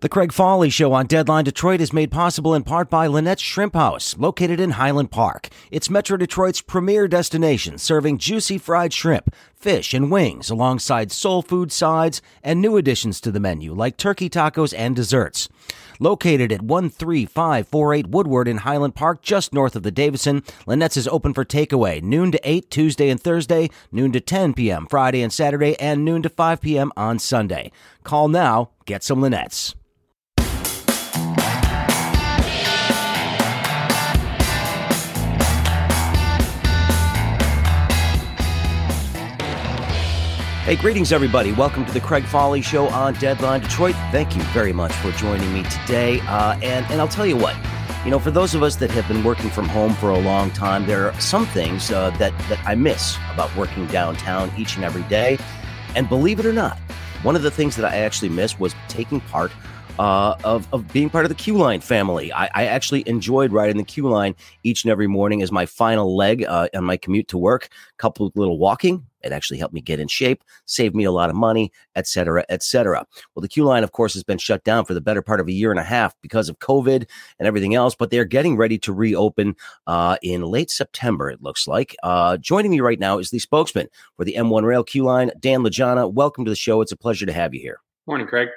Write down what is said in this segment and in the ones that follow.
The Craig Fahle Show on Deadline Detroit is made possible in part by Lynette's Shrimp House, located in Highland Park. It's Metro Detroit's premier destination, serving juicy fried shrimp, fish, and wings, alongside soul food sides and new additions to the menu like turkey tacos and desserts. Located at 13548 Woodward in Highland Park, just north of the Davison, Lynette's is open for takeaway noon to 8 Tuesday and Thursday, noon to 10 p.m. Friday and Saturday, and noon to 5 p.m. on Sunday. Call now, get some Lynette's. Hey, greetings, everybody. Welcome to the Craig Fahle Show on Deadline Detroit. Thank you very much for joining me today. Uh, and, and I'll tell you what, you know, for those of us that have been working from home for a long time, there are some things uh, that, that I miss about working downtown each and every day. And believe it or not, one of the things that I actually missed was taking part uh, of, of being part of the Q Line family. I, I, actually enjoyed riding the Q Line each and every morning as my final leg uh, on my commute to work. A couple of little walking. It actually helped me get in shape, saved me a lot of money, et cetera, et cetera. Well, the Q Line, of course, has been shut down for the better part of a year and a half because of COVID and everything else, but they're getting ready to reopen uh, in late September, it looks like. Uh, joining me right now is the spokesman for the M1 Rail Q Line, Dan Lijana. Welcome to the show. It's a pleasure to have you here. Morning, Craig.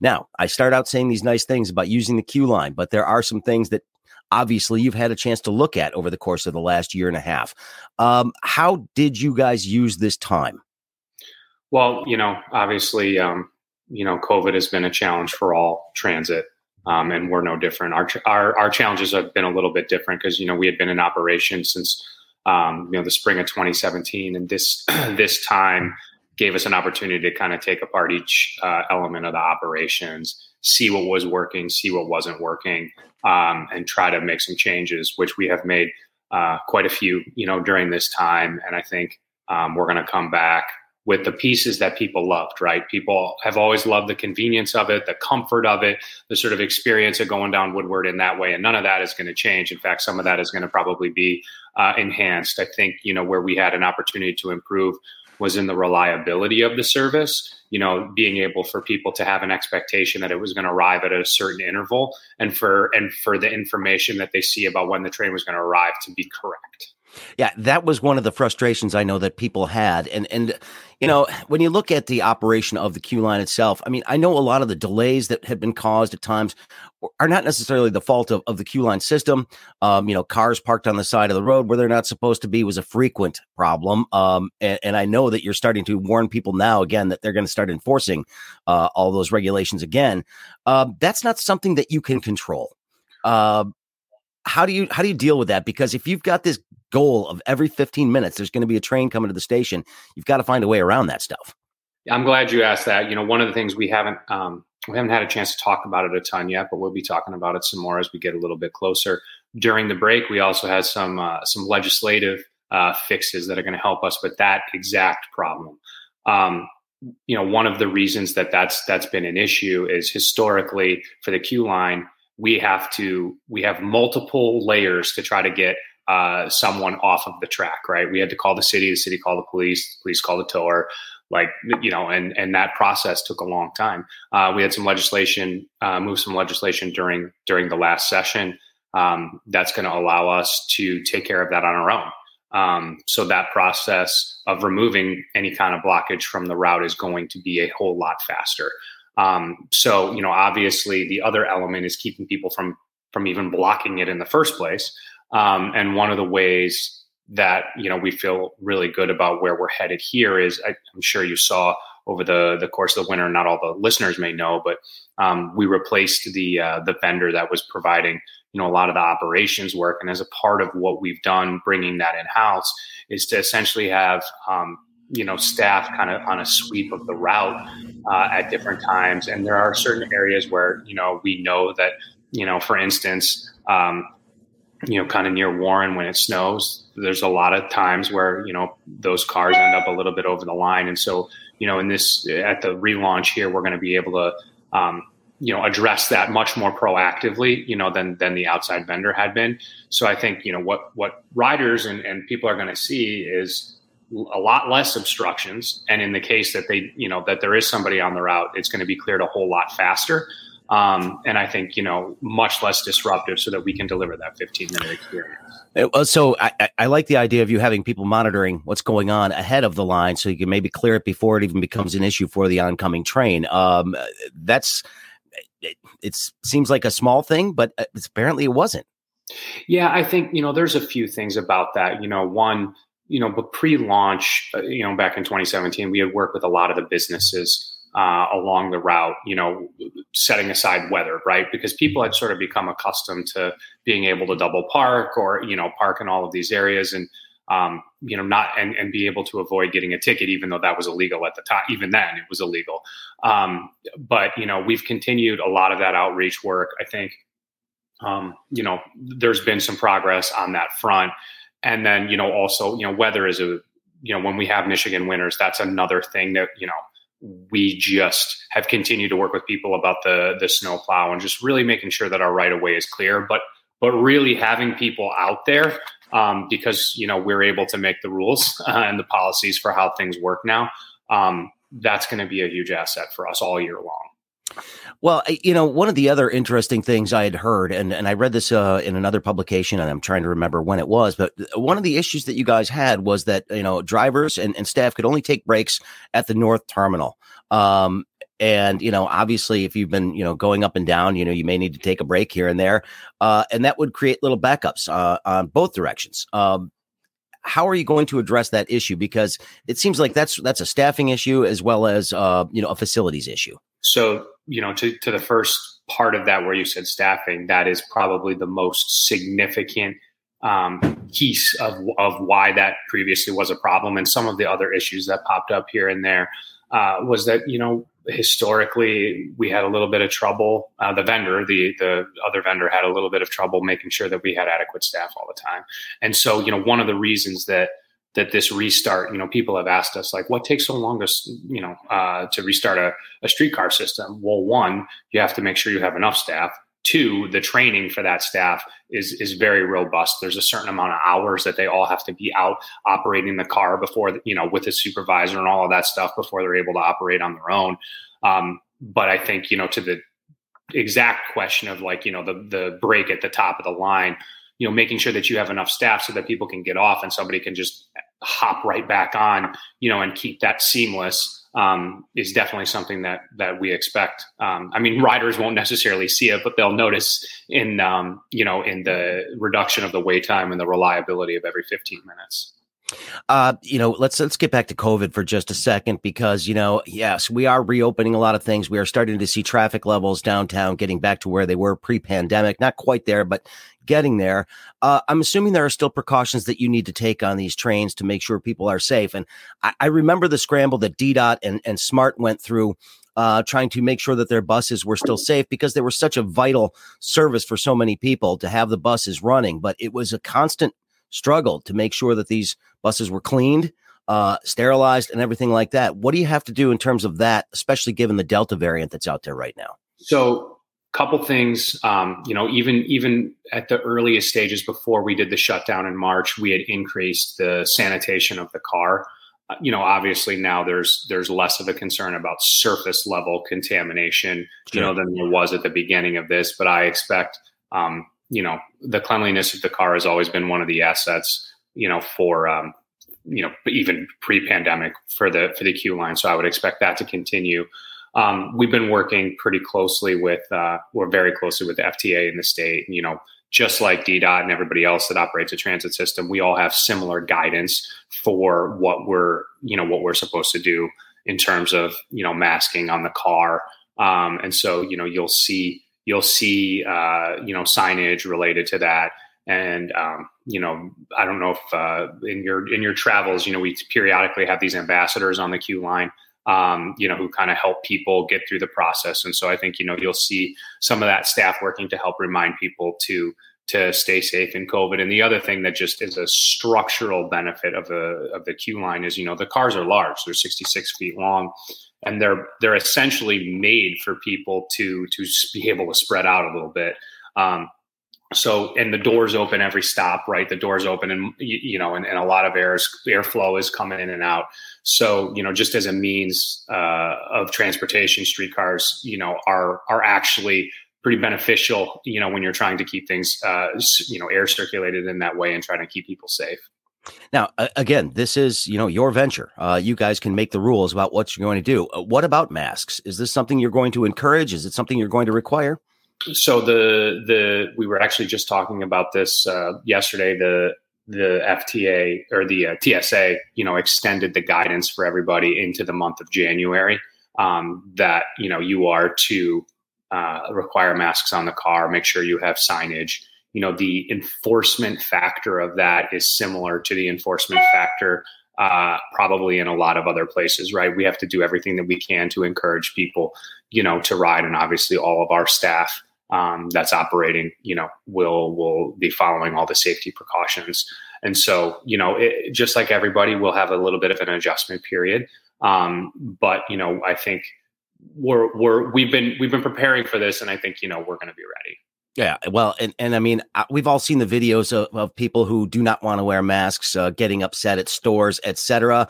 Now, I start out saying these nice things about using the Q line, but there are some things that obviously you've had a chance to look at over the course of the last year and a half. Um, how did you guys use this time? Well, you know, obviously, um, you know, COVID has been a challenge for all transit, um, and we're no different. Our, our our challenges have been a little bit different because you know we had been in operation since um, you know the spring of 2017, and this this time gave us an opportunity to kind of take apart each uh, element of the operations, see what was working, see what wasn't working, um, and try to make some changes, which we have made uh, quite a few, you know, during this time. And I think um, we're going to come back with the pieces that people loved, right? People have always loved the convenience of it, the comfort of it, the sort of experience of going down Woodward in that way. And none of that is going to change. In fact, some of that is going to probably be uh, enhanced. I think, you know, where we had an opportunity to improve was in the reliability of the service you know being able for people to have an expectation that it was going to arrive at a certain interval and for and for the information that they see about when the train was going to arrive to be correct yeah, that was one of the frustrations I know that people had. And and you know, when you look at the operation of the QLine itself, I mean, I know a lot of the delays that have been caused at times are not necessarily the fault of, of the QLine system. Um, you know, cars parked on the side of the road where they're not supposed to be was a frequent problem. Um, and, and I know that you're starting to warn people now again that they're going to start enforcing uh, all those regulations again. Uh, that's not something that you can control. Uh, how do you how do you deal with that? Because if you've got this goal of every 15 minutes, there's going to be a train coming to the station, you've got to find a way around that stuff. I'm glad you asked that. You know, one of the things we haven't um, we haven't had a chance to talk about it a ton yet, but we'll be talking about it some more as we get a little bit closer. During the break, we also had some uh, some legislative uh, fixes that are going to help us with that exact problem. Um, you know, one of the reasons that that's that's been an issue is historically for the QLine, we have to we have multiple layers to try to get uh, someone off of the track right? We had to call the city the city called the police police called the tower like you know and and that process took a long time. Uh, we had some legislation uh, move some legislation during during the last session um, that's going to allow us to take care of that on our own. Um, so that process of removing any kind of blockage from the route is going to be a whole lot faster. Um, so, you know, obviously the other element is keeping people from from even blocking it in the first place. Um, and one of the ways that you know we feel really good about where we're headed here is I, am sure you saw over the the course of the winter. Not all the listeners may know, but um, we replaced the uh, the vendor that was providing you know a lot of the operations work. And as a part of what we've done, bringing that in house is to essentially have um, you know staff kind of on a sweep of the route uh, at different times and there are certain areas where you know we know that you know for instance um, you know kind of near warren when it snows there's a lot of times where you know those cars end up a little bit over the line. And so you know in this at the relaunch here we're going to be able to um, you know address that much more proactively you know than than the outside vendor had been. So i think you know what what riders and, and people are going to see is a lot less obstructions. And in the case that they you know that there is somebody on the route it's going to be cleared a whole lot faster Um, and I think, you know, much less disruptive so that we can deliver that 15 minute experience. Uh, so I, I, like the idea of you having people monitoring what's going on ahead of the line so you can maybe clear it before it even becomes an issue for the oncoming train. Um, that's, it, it seems like a small thing, but uh, apparently it wasn't. Yeah, I think, you know, there's a few things about that. You know, one, you know, but pre-launch, uh, you know, back in 2017, we had worked with a lot of the businesses uh, along the route, you know, setting aside weather, right? Because people had sort of become accustomed to being able to double park or, you know, park in all of these areas and, um, you know, not and, and be able to avoid getting a ticket, even though that was illegal at the time. Even then, it was illegal. Um, but you know, we've continued a lot of that outreach work. I think, um, you know, there's been some progress on that front. And then, you know, also, you know, weather is a, you know, when we have Michigan winters, that's another thing that, you know, we just have continued to work with people about the the snow plow and just really making sure that our right of way is clear. But but really having people out there um, because you know we're able to make the rules uh, and the policies for how things work now. Um, that's going to be a huge asset for us all year long. Well, you know, one of the other interesting things I had heard, and, and I read this uh, in another publication, and I'm trying to remember when it was, but one of the issues that you guys had was that, you know, drivers and, and staff could only take breaks at the North Terminal. Um, and, you know, obviously, if you've been, you know, going up and down, you know, you may need to take a break here and there. Uh, and that would create little backups uh, on both directions. Um, how are you going to address that issue? Because it seems like that's that's a staffing issue as well as uh, you know a facilities issue. So you know, to to the first part of that where you said staffing, that is probably the most significant um, piece of of why that previously was a problem, and some of the other issues that popped up here and there uh, was that you know historically we had a little bit of trouble. Uh, the vendor, the the other vendor, had a little bit of trouble making sure that we had adequate staff all the time. And so, you know, one of the reasons that that this restart, you know, people have asked us like, what takes so long to, you know, uh, to restart a, a streetcar system? Well, one, you have to make sure you have enough staff. Two, the training for that staff is is very robust. There's a certain amount of hours that they all have to be out operating the car before, you know, with a supervisor and all of that stuff before they're able to operate on their own. Um, but I think you know to the exact question of like you know the the break at the top of the line, you know, making sure that you have enough staff so that people can get off and somebody can just hop right back on, you know, and keep that seamless um, is definitely something that that we expect. Um, I mean, riders won't necessarily see it, but they'll notice in um, you know in the reduction of the wait time and the reliability of every 15 minutes. Uh, you know, let's let's get back to COVID for just a second because you know, yes, we are reopening a lot of things. We are starting to see traffic levels downtown getting back to where they were pre-pandemic. Not quite there, but getting there. Uh, I'm assuming there are still precautions that you need to take on these trains to make sure people are safe. And I, I remember the scramble that DDOT and, and SMART went through uh, trying to make sure that their buses were still safe because they were such a vital service for so many people to have the buses running. But it was a constant struggle to make sure that these buses were cleaned, uh, sterilized, and everything like that. What do you have to do in terms of that, especially given the Delta variant that's out there right now? So couple things um, you know even even at the earliest stages before we did the shutdown in march we had increased the sanitation of the car. Uh, you know obviously now there's there's less of a concern about surface level contamination sure. you know than there was at the beginning of this but i expect um, you know the cleanliness of the car has always been one of the assets you know for um, you know even pre-pandemic for the for the QLine. So i would expect that to continue um, we've been working pretty closely with, uh, we're very closely with the FTA in the state. You know, just like DDOT and everybody else that operates a transit system, we all have similar guidance for what we're, you know, what we're supposed to do in terms of, you know, masking on the car. Um, and so, you know, you'll see, you'll see, uh, you know, signage related to that. And um, you know, I don't know if uh, in your in your travels, you know, we periodically have these ambassadors on the QLine um, you know, who kind of help people get through the process. And so I think, you know, you'll see some of that staff working to help remind people to to stay safe in COVID. And the other thing that just is a structural benefit of the of the QLine is, you know, the cars are large; they're 66 feet long, and they're they're essentially made for people to to be able to spread out a little bit. Um, so and the doors open every stop right the doors open and you know and, and a lot of air is, airflow is coming in and out so you know just as a means uh, of transportation streetcars you know are are actually pretty beneficial you know when you're trying to keep things uh, you know air circulated in that way and trying to keep people safe now, again, this is you know your venture. Uh, you guys can make the rules about what you're going to do. Uh, what about masks? Is this something you're going to encourage? Is it something you're going to require? So the the we were actually just talking about this uh, yesterday. The the FTA or the uh, TSA, you know, extended the guidance for everybody into the month of January. Um, that you know you are to uh, require masks on the car, make sure you have signage. You know, the enforcement factor of that is similar to the enforcement factor uh, probably in a lot of other places, right? We have to do everything that we can to encourage people, you know, to ride, and obviously all of our staff um, that's operating, you know, will will be following all the safety precautions. And so, you know, it, just like everybody, we'll have a little bit of an adjustment period. Um, but you know, I think we're we're we've been we've been preparing for this, and I think you know we're going to be ready. Yeah, well, and and I mean, we've all seen the videos of, of people who do not want to wear masks, uh, getting upset at stores, etc.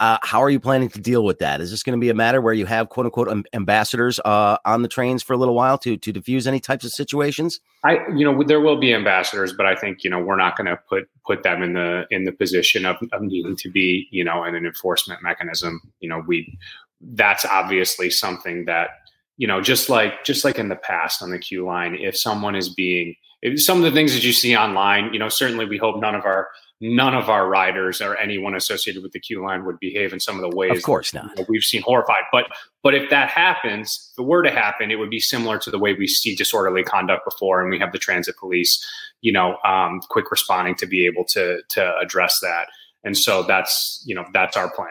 Uh, how are you planning to deal with that? Is this going to be a matter where you have quote unquote ambassadors uh, on the trains for a little while to to diffuse any types of situations? I, you know, there will be ambassadors, but I think you know we're not going to put put them in the in the position of, of needing to be you know in an enforcement mechanism. You know, we that's obviously something that you know, just like just like in the past on the QLine, if someone is being if some of the things that you see online, you know, certainly we hope none of our none of our riders or anyone associated with the QLine would behave in some of the ways. Of course not. We've seen horrified, but but if that happens, if it were to happen, it would be similar to the way we see disorderly conduct before, and we have the transit police, you know, um, quick responding to be able to to address that. And so that's you know that's our plan.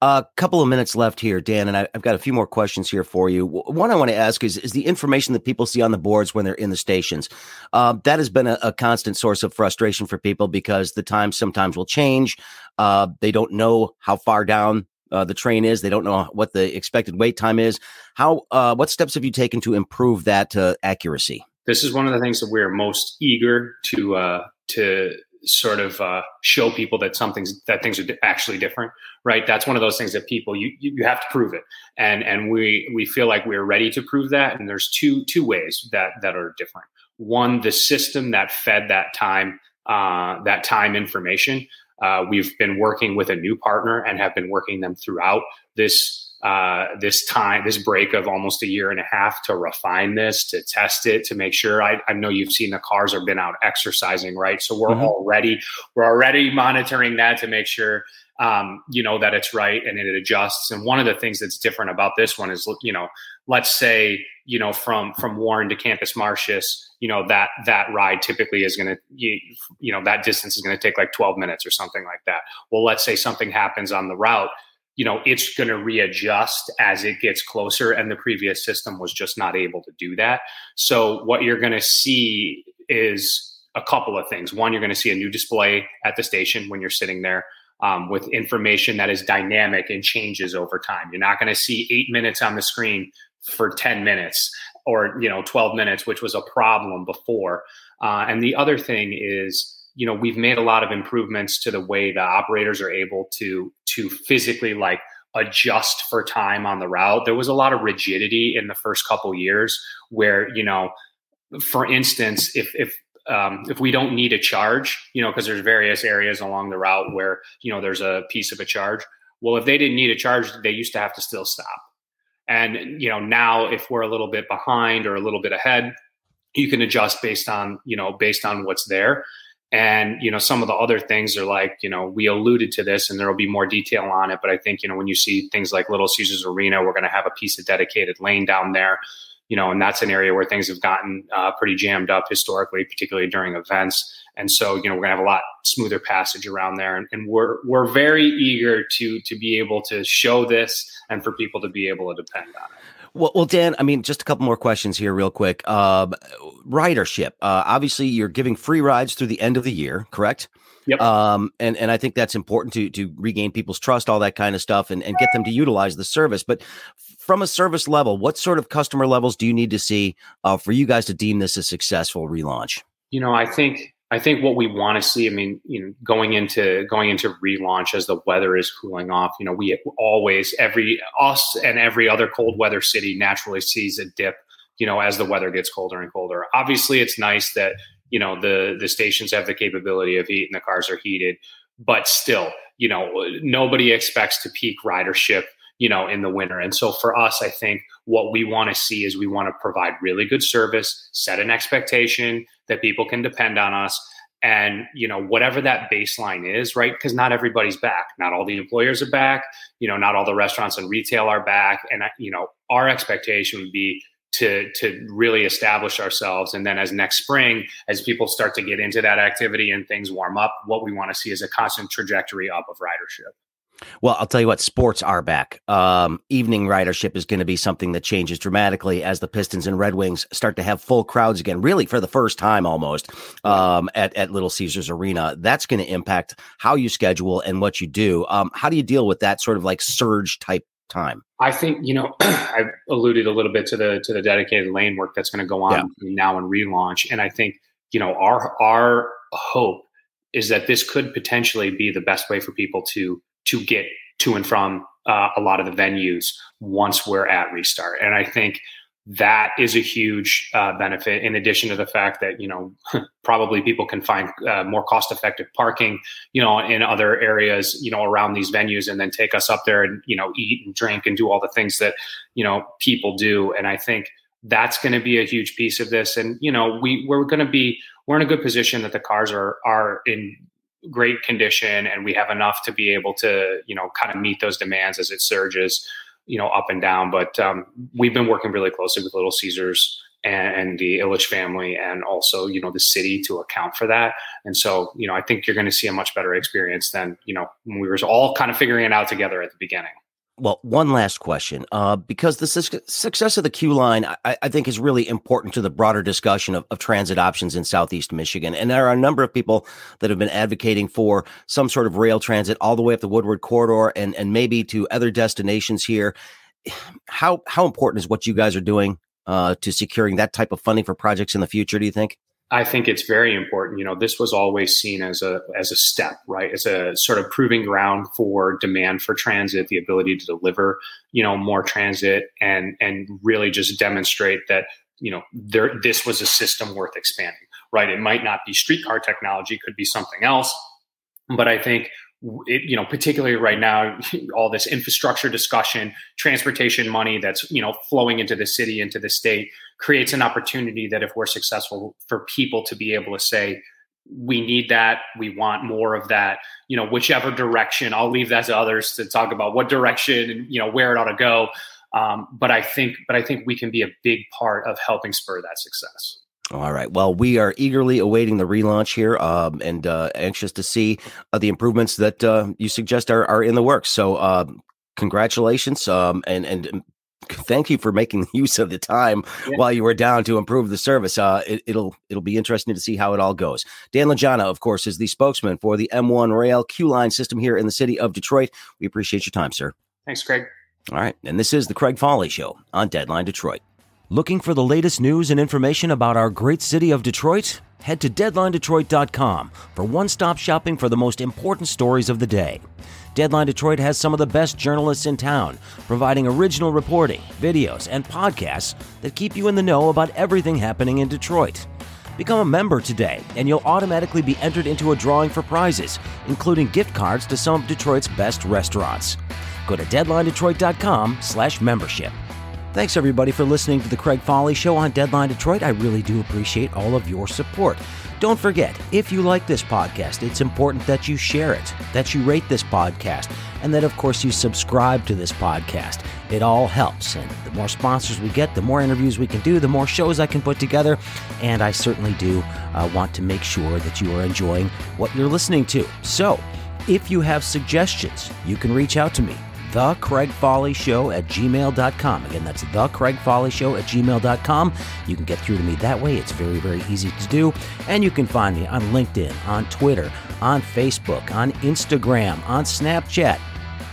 A couple of minutes left here, Dan, and I, have got a few more questions here for you. One I want to ask is: Is the information that people see on the boards when they're in the stations? Uh, that has been a, a, constant source of frustration for people because the times sometimes will change. Uh, they don't know how far down uh, the train is. They don't know what the expected wait time is. How? Uh, what steps have you taken to improve that uh, accuracy? This is one of the things that we're most eager to uh, to sort of uh, show people that something's that things are actually different right? That's one of those things that people you you have to prove it. And and we we feel like we're ready to prove that. And there's two two ways that that are different. One the system that fed that time uh, that time information. Uh, we've been working with a new partner and have been working them throughout this uh, this time, this break of almost a year and a half to refine this, to test it, to make sure. I, I know you've seen the cars have been out exercising, right? So we're mm-hmm. already we're already monitoring that to make sure um, you know that it's right and it adjusts. And one of the things that's different about this one is, you know, let's say you know from from Warren to Campus Martius, you know that that ride typically is going to you, you know that distance is going to take like 12 minutes or something like that. Well, let's say something happens on the route you know it's going to readjust as it gets closer and the previous system was just not able to do that. So what you're going to see is a couple of things. One you're going to see a new display at the station when you're sitting there um, with information that is dynamic and changes over time. You're not going to see eight minutes on the screen for 10 minutes or you know 12 minutes which was a problem before. Uh, and the other thing is you know we've made a lot of improvements to the way the operators are able to to physically like adjust for time on the route. There was a lot of rigidity in the first couple years where you know for instance if if um, if we don't need a charge you know because there's various areas along the route where you know there's a piece of a charge well if they didn't need a charge they used to have to still stop. And you know now if we're a little bit behind or a little bit ahead you can adjust based on you know based on what's there and, you know, some of the other things are like, you know, we alluded to this and there will be more detail on it. But I think, you know, when you see things like Little Caesars Arena, we're going to have a piece of dedicated lane down there, you know, and that's an area where things have gotten uh, pretty jammed up historically, particularly during events. And so, you know, we're going to have a lot smoother passage around there. And, and we're, we're very eager to, to be able to show this and for people to be able to depend on it. Well, well, Dan, I mean, just a couple more questions here, real quick. Uh, ridership. Uh, obviously, you're giving free rides through the end of the year, correct? Yep. Um, and, and I think that's important to, to regain people's trust, all that kind of stuff, and, and get them to utilize the service. But from a service level, what sort of customer levels do you need to see uh, for you guys to deem this a successful relaunch? You know, I think I think what we want to see, I mean, you know, going into going into relaunch as the weather is cooling off, you know, we always every us and every other cold weather city naturally sees a dip, you know, as the weather gets colder and colder. Obviously, it's nice that you know the the stations have the capability of heat and the cars are heated, but still, you know, nobody expects to peak ridership you know, in the winter. And so for us, I think what we want to see is we want to provide really good service, set an expectation that people can depend on us. And, you know, whatever that baseline is, right? Because not everybody's back. Not all the employers are back. You know, not all the restaurants and retail are back. And, uh, you know, our expectation would be to to really establish ourselves and then as next spring as people start to get into that activity and things warm up what we want to see is a constant trajectory up of ridership well, I'll tell you what, sports are back. Um, evening ridership is going to be something that changes dramatically as the Pistons and Red Wings start to have full crowds again, really for the first time almost um, at, at Little Caesars Arena. That's going to impact how you schedule and what you do. Um, how do you deal with that sort of like surge type time? I think you know I've alluded a little bit to the to the dedicated lane work that's going to go on yeah. now and relaunch, and I think you know our our hope is that this could potentially be the best way for people to to get to and from uh, a lot of the venues once we're at restart. And I think that is a huge uh, benefit in addition to the fact that you know probably people can find uh, more cost effective parking you know in other areas you know around these venues and then take us up there and you know eat and drink and do all the things that you know people do and i think that's going to be a huge piece of this and you know we we're going to be we're in a good position that the cars are are in great condition and we have enough to be able to you know kind of meet those demands as it surges you know up and down. But um, we've been working really closely with little caesars and, and, the Ilitch family and also you know the city to account for that. And so you know i think you're going to see a much better experience than you know when we were all kind of figuring it out together at the beginning well, one last question, uh, because the su- success of the Q line, I, I, think, is really important to the broader discussion of, of, transit options in Southeast Michigan. And there are a number of people that have been advocating for some sort of rail transit all the way up the Woodward corridor and and maybe to other destinations here. How how important is what you guys are doing uh, to securing that type of funding for projects in the future? Do you think? I think it's very important. You know, this was always seen as a as a step, right? As a sort of proving ground for demand for transit, the ability to deliver, you know, more transit and and really just demonstrate that, you know, there this was a system worth expanding, right? It might not be streetcar technology, could be something else. But I think it, you know, particularly right now, all this infrastructure discussion, transportation money that's you know flowing into the city, into the state, creates an opportunity that if we're successful, for people to be able to say, we need that, we want more of that, you know, whichever direction. I'll leave that to others to talk about what direction and you know where it ought to go. Um, but I think, but I think we can be a big part of helping spur that success. All right. Well, we are eagerly awaiting the relaunch here, um, and uh, anxious to see uh, the improvements that uh, you suggest are, are in the works. So, uh, congratulations, um, and and thank you for making use of the time yeah. while you were down to improve the service. Uh, it, will it'll be interesting to see how it all goes. Dan Lijana, of course, is the spokesman for the M1 Rail Q Line system here in the city of Detroit. We appreciate your time, sir. Thanks, Craig. All right, and this is the Craig Fahle Show on Deadline Detroit. Looking for the latest news and information about our great city of Detroit? Head to DeadlineDetroit.com for one stop shopping for the most important stories of the day. Deadline Detroit has some of the best journalists in town, providing original reporting, videos, and podcasts that keep you in the know about everything happening in Detroit. Become a member today, and you'll automatically be entered into a drawing for prizes, including gift cards to some of Detroit's best restaurants. Go to DeadlineDetroit.com/membership. Thanks everybody for listening to the Craig Fahle Show on Deadline Detroit. I really do appreciate all of your support. Don't forget, if you like this podcast, it's important that you share it, that you rate this podcast, and that, of course, you subscribe to this podcast. It all helps. And the more sponsors we get, the more interviews we can do, the more shows I can put together. And I certainly do uh, want to make sure that you are enjoying what you're listening to. So, if you have suggestions, you can reach out to me the Craig Fahle Show at gmail.com. Again, that's the Craig Fahle Show at gmail.com. You can get through to me that way. It's very, very easy to do. And you can find me on LinkedIn, on Twitter, on Facebook, on Instagram, on Snapchat,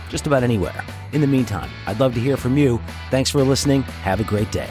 just about anywhere. In the meantime, I'd love to hear from you. Thanks for listening. Have a great day.